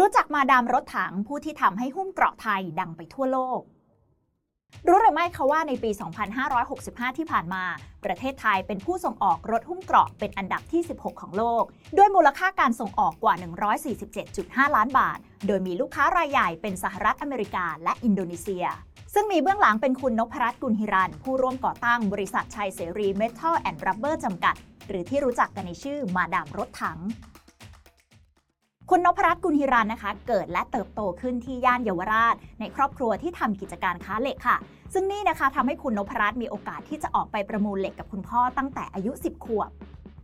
รู้จักมาดามรถถังผู้ที่ทำให้หุ้มเกราะไทยดังไปทั่วโลก รู้หรือไม่คะว่าในปี 2565 ที่ผ่านมา ประเทศไทยเป็นผู้ส่งออกรถหุ้มเกราะเป็นอันดับที่ 16 ของโลก ด้วยมูลค่าการส่งออกกว่า 147.5 ล้านบาท โดยมีลูกค้ารายใหญ่เป็นสหรัฐอเมริกาและอินโดนีเซียซึ่งมีเบื้องหลังเป็นคุณนพรัตน์กุลฮิรัน ผู้ร่วมก่อตั้งบริษัทชัยเสรีเมทัลแอนด์รับเบอร์จำกัด หรือที่รู้จักกันในชื่อมาดามรถถัง คุณนพรัตน์กุลหิรัญนะคะ เกิดและเติบโตขึ้นที่ย่านเยาวราช ในครอบครัวที่ทำกิจการค้าเหล็กค่ะ ซึ่งนี่นะคะทำให้คุณนพรัตน์มีโอกาสที่จะออกไปประมูลเหล็กกับคุณพ่อตั้งแต่อายุ 10 ขวบ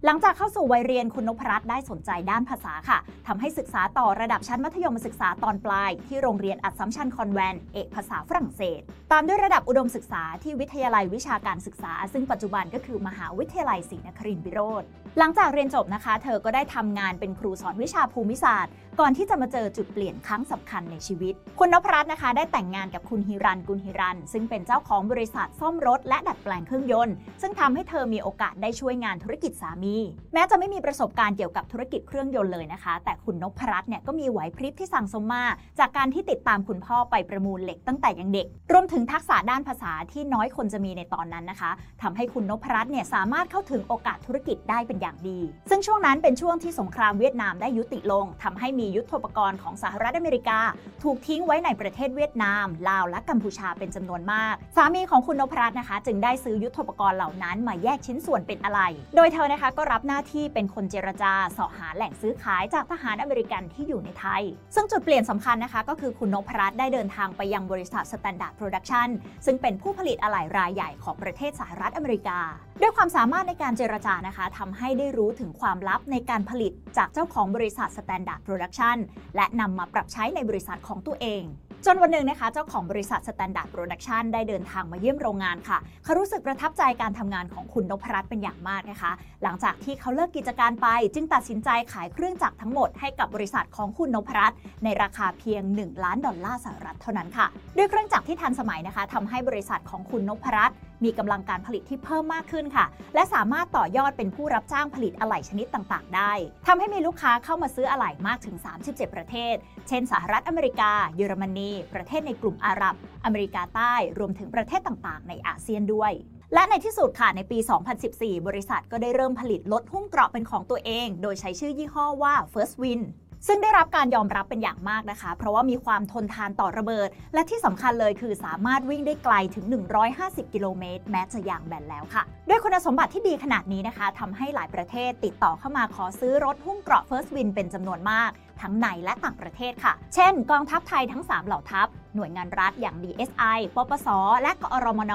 หลังจากเข้าสู่วัยเรียนคุณนพรัตน์ได้สนใจด้านภาษาค่ะทำให้ศึกษาต่อระดับชั้นมัธยมศึกษาตอนปลาย ที่โรงเรียนอัสสัมชัญคอนแวนต์เอกภาษาฝรั่งเศส ตามด้วยระดับอุดมศึกษาที่วิทยาลัยวิชาการศึกษา ซึ่งปัจจุบันก็คือมหาวิทยาลัยศรีนครินทรวิโรฒหลังจากเรียนจบนะคะ เธอก็ได้ทำงานเป็นครูสอนวิชาภูมิศาสตร์ ก่อนที่จะมาเจอจุดเปลี่ยนครั้งสำคัญในชีวิต คุณนพรัตน์นะคะ ได้แต่งงานกับคุณฮิรันกุลฮิรัน ซึ่งเป็นเจ้าของบริษัทซ่อมรถ และดัดแปลงเครื่องยนต์ ซึ่งทำให้เธอมีโอกาสได้ช่วยงานธุรกิจสามีแม้จะไม่มีประสบการณ์เกี่ยวกับธุรกิจเครื่องยนต์เลยนะคะ แต่คุณนพรัตน์เนี่ยก็มีไหวพริบที่สั่งสมมา จากการที่ติดตามคุณพ่อไปประมูลเหล็กตั้งแต่ยังเด็ก รวมถึงทักษะด้านภาษาที่น้อยคนจะมีในตอนนั้นนะคะทำให้คุณนพรัตน์เนี่ยสามารถเข้าถึงโอกาสธุรกิจได้เป็นอย่างดี ซึ่งช่วงนั้นเป็นช่วงที่สงครามเวียดนามได้ยุติลงทำให้มียุทโธปกรณ์ของสหรัฐอเมริกา ถูกทิ้งไว้ในประเทศเวียดนาม ลาวและกัมพูชาเป็นจำนวนมาก สามีของคุณนพรัตน์นะคะ จึงได้ซื้อยุทโธปกรณ์เหล่านั้นมาแยกชิ้นส่วนเป็นอะไร โดยเธอนะคะก็รับหน้าที่เป็นคนเจรจาเสาะหาแหล่งซื้อขายจากทหารอเมริกันที่อยู่ในไทย ซึ่งจุดเปลี่ยนสำคัญนะคะ ก็คือคุณนพรัตน์ได้เดินทางไปยังบริษัท Standard Production ซึ่งเป็นผู้ผลิตอะไหล่รายใหญ่ของประเทศสหรัฐอเมริกา ด้วยความสามารถในการเจรจานะคะทำให้ได้รู้ถึงความลับในการผลิตจากเจ้าของบริษัท Standard Production และนำมาปรับใช้ในบริษัทของตัวเอง จนวันหนึ่งนะคะ เจ้าของบริษัท Standard Production ได้เดินทางมาเยี่ยมโรงงานค่ะ เขารู้สึกประทับใจการทำงานของคุณนพรัตน์เป็นอย่างมากนะคะ หลังจากที่เขาเลิกกิจการไป จึงตัดสินใจขายเครื่องจักรทั้งหมดให้กับบริษัทของคุณนพรัตน์ในราคาเพียง 1 ล้านดอลลาร์สหรัฐเท่านั้นค่ะ ด้วยเครื่องจักรที่ทันสมัยนะคะทำให้บริษัทของคุณนพรัตน์ มีกำลังการผลิตที่เพิ่มมากขึ้นค่ะ และสามารถต่อยอดเป็นผู้รับจ้างผลิตอะไหล่ชนิดต่างๆ ได้ทำให้มีลูกค้าเข้ามาซื้ออะไหล่มากถึง 37 ประเทศ เช่น สหรัฐอเมริกา เยอรมนี ประเทศในกลุ่มอาหรับ อเมริกาใต้ รวมถึงประเทศต่างๆ ในอาเซียนด้วยและในที่สุดค่ะ ในปี 2014 บริษัทก็ได้เริ่มผลิตรถหุ้มเกราะเป็นของตัวเอง โดยใช้ชื่อยี่ห้อว่า First Win ซึ่งได้รับการยอมรับเป็นอย่างมากนะคะ เพราะว่ามีความทนทานต่อระเบิด และที่สำคัญเลยคือสามารถวิ่งได้ไกลถึง 150 กิโลเมตร แม้จะยางแบนแล้วค่ะ ด้วยคุณสมบัติที่ดีขนาดนี้นะคะทำให้หลายประเทศติดต่อเข้ามาขอซื้อรถหุ้มเกราะ First Win เป็นจำนวนมาก ทั้งในและต่างประเทศค่ะ เช่น กองทัพไทยทั้ง 3 เหล่าทัพ หน่วยงานรัฐอย่าง DSI ปปส และกอรมน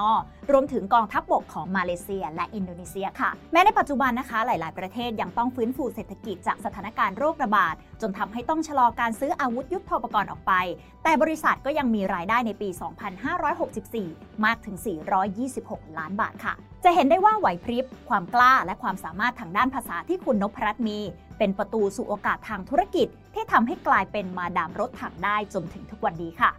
รวมถึงกองทัพบบกของมาเลเซีย และอินโดนีเซียค่ะ แม้ในปัจจุบันนะคะ หลาย ๆ ประเทศยังต้องฟื้นฟูเศรษฐกิจจากสถานการณ์โรคระบาด จนทำให้ต้องชะลอการซื้ออาวุธยุทโธปกรณ์ออกไป แต่บริษัทก็ยังมีรายได้ในปี 2564 มากถึง 426 ล้านบาทค่ะ จะเห็นได้ว่าไหวพริบ ความกล้าและความสามารถทางด้านภาษาที่คุณนพรัตน์มี เป็นประตูสู่โอกาสทางธุรกิจที่ทำให้กลายเป็นมาดามรถถังได้จนถึงทุกวันนี้ค่ะ